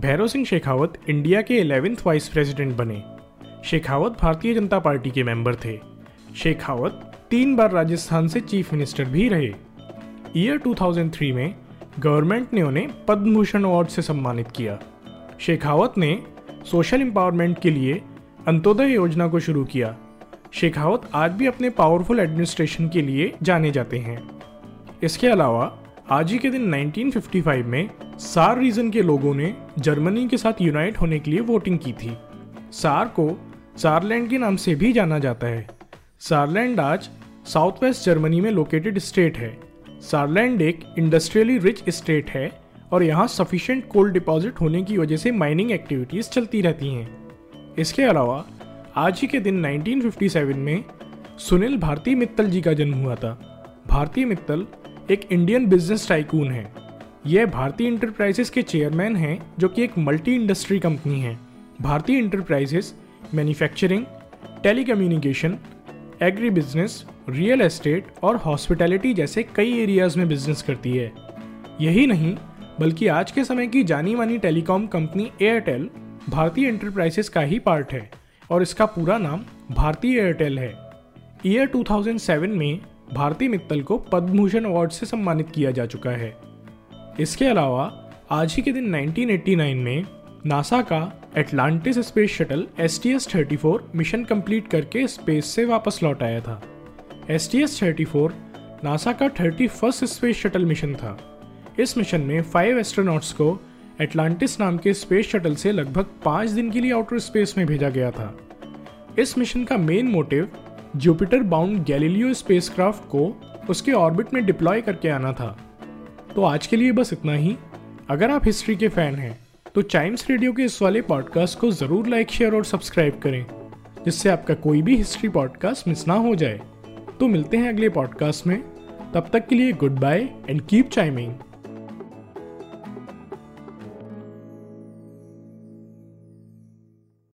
Bhairav Singh Shekhawat India के 11th vice president बने। Shekhawat Bharatiya Janata party के मेंबर थे। शेखावत तीन बार राजस्थान से चीफ मिनिस्टर भी रहे। ईयर 2003 में गवर्नमेंट ने उन्हें पद्म भूषण अवार्ड से सम्मानित किया। शेखावत ने सोशल एम्पावरमेंट के लिए अंत्योदय योजना को शुरू किया। शेखावत आज भी अपने पावरफुल एडमिनिस्ट्रेशन के लिए जाने जाते हैं। इसके अलावा आज ही के दिन 1955 में सार रीजन के लोगों ने जर्मनी के साथ यूनाइट होने के लिए वोटिंग की थी। सार को सारलैंड के नाम से भी जाना जाता है। सारलैंड आज साउथ वेस्ट जर्मनी में लोकेटेड स्टेट है। सारलैंड एक इंडस्ट्रियली रिच स्टेट है और यहाँ सफिशेंट कोल डिपॉजिट होने की वजह से माइनिंग एक्टिविटीज़ चलती रहती हैं। इसके अलावा, आज ही के दिन 1957 में सुनील भारती मित्तल जी का जन्म हुआ था। भारती मित्तल एक इंडियन बिज़नेस टाइकून है। यह भारतीय इंटरप्राइजेस के चेयरमैन हैं, जो कि एक मल्टी इंडस्ट्री कंपनी है। भारतीय enterprises manufacturing telecommunication agri business real estate और हॉस्पिटैलिटी जैसे कई एरियाज़ में बिज़नेस करती है। यही नहीं, बल्कि आज के समय की जानी मानी telecom company Airtel Bharti enterprises का ही पार्ट है, और इसका पूरा नाम भारतीय एयरटेल है। ईयर 2007 में भारती मित्तल को पद्म भूषण अवार्ड से सम्मानित किया जा चुका है। इसके अलावा, आज ही के दिन 1989 में नासा का Atlantis space shuttle S T S thirty mission complete करके स्पेस से वापस लौट आया था। S T S thirty NASA का thirty first space shuttle mission था। इस मिशन में फाइव एस्ट्रोनॉट्स को एटलांटिस नाम के स्पेस शटल से लगभग पाँच दिन के लिए आउटर स्पेस में भेजा गया था। इस मिशन का main motive Jupiter bound Galileo spacecraft को उसके ऑर्बिट में डिप्लॉय करके आना था। तो आज के लिए बस इतना ही। अगर आप हिस्ट्री के फ़ैन हैं तो चाइम्स रेडियो के इस वाले पॉडकास्ट को ज़रूर लाइक शेयर और सब्सक्राइब करें, जिससे आपका कोई भी हिस्ट्री पॉडकास्ट मिस ना हो जाए। तो मिलते हैं अगले पॉडकास्ट में। तब तक के लिए good bye and keep chiming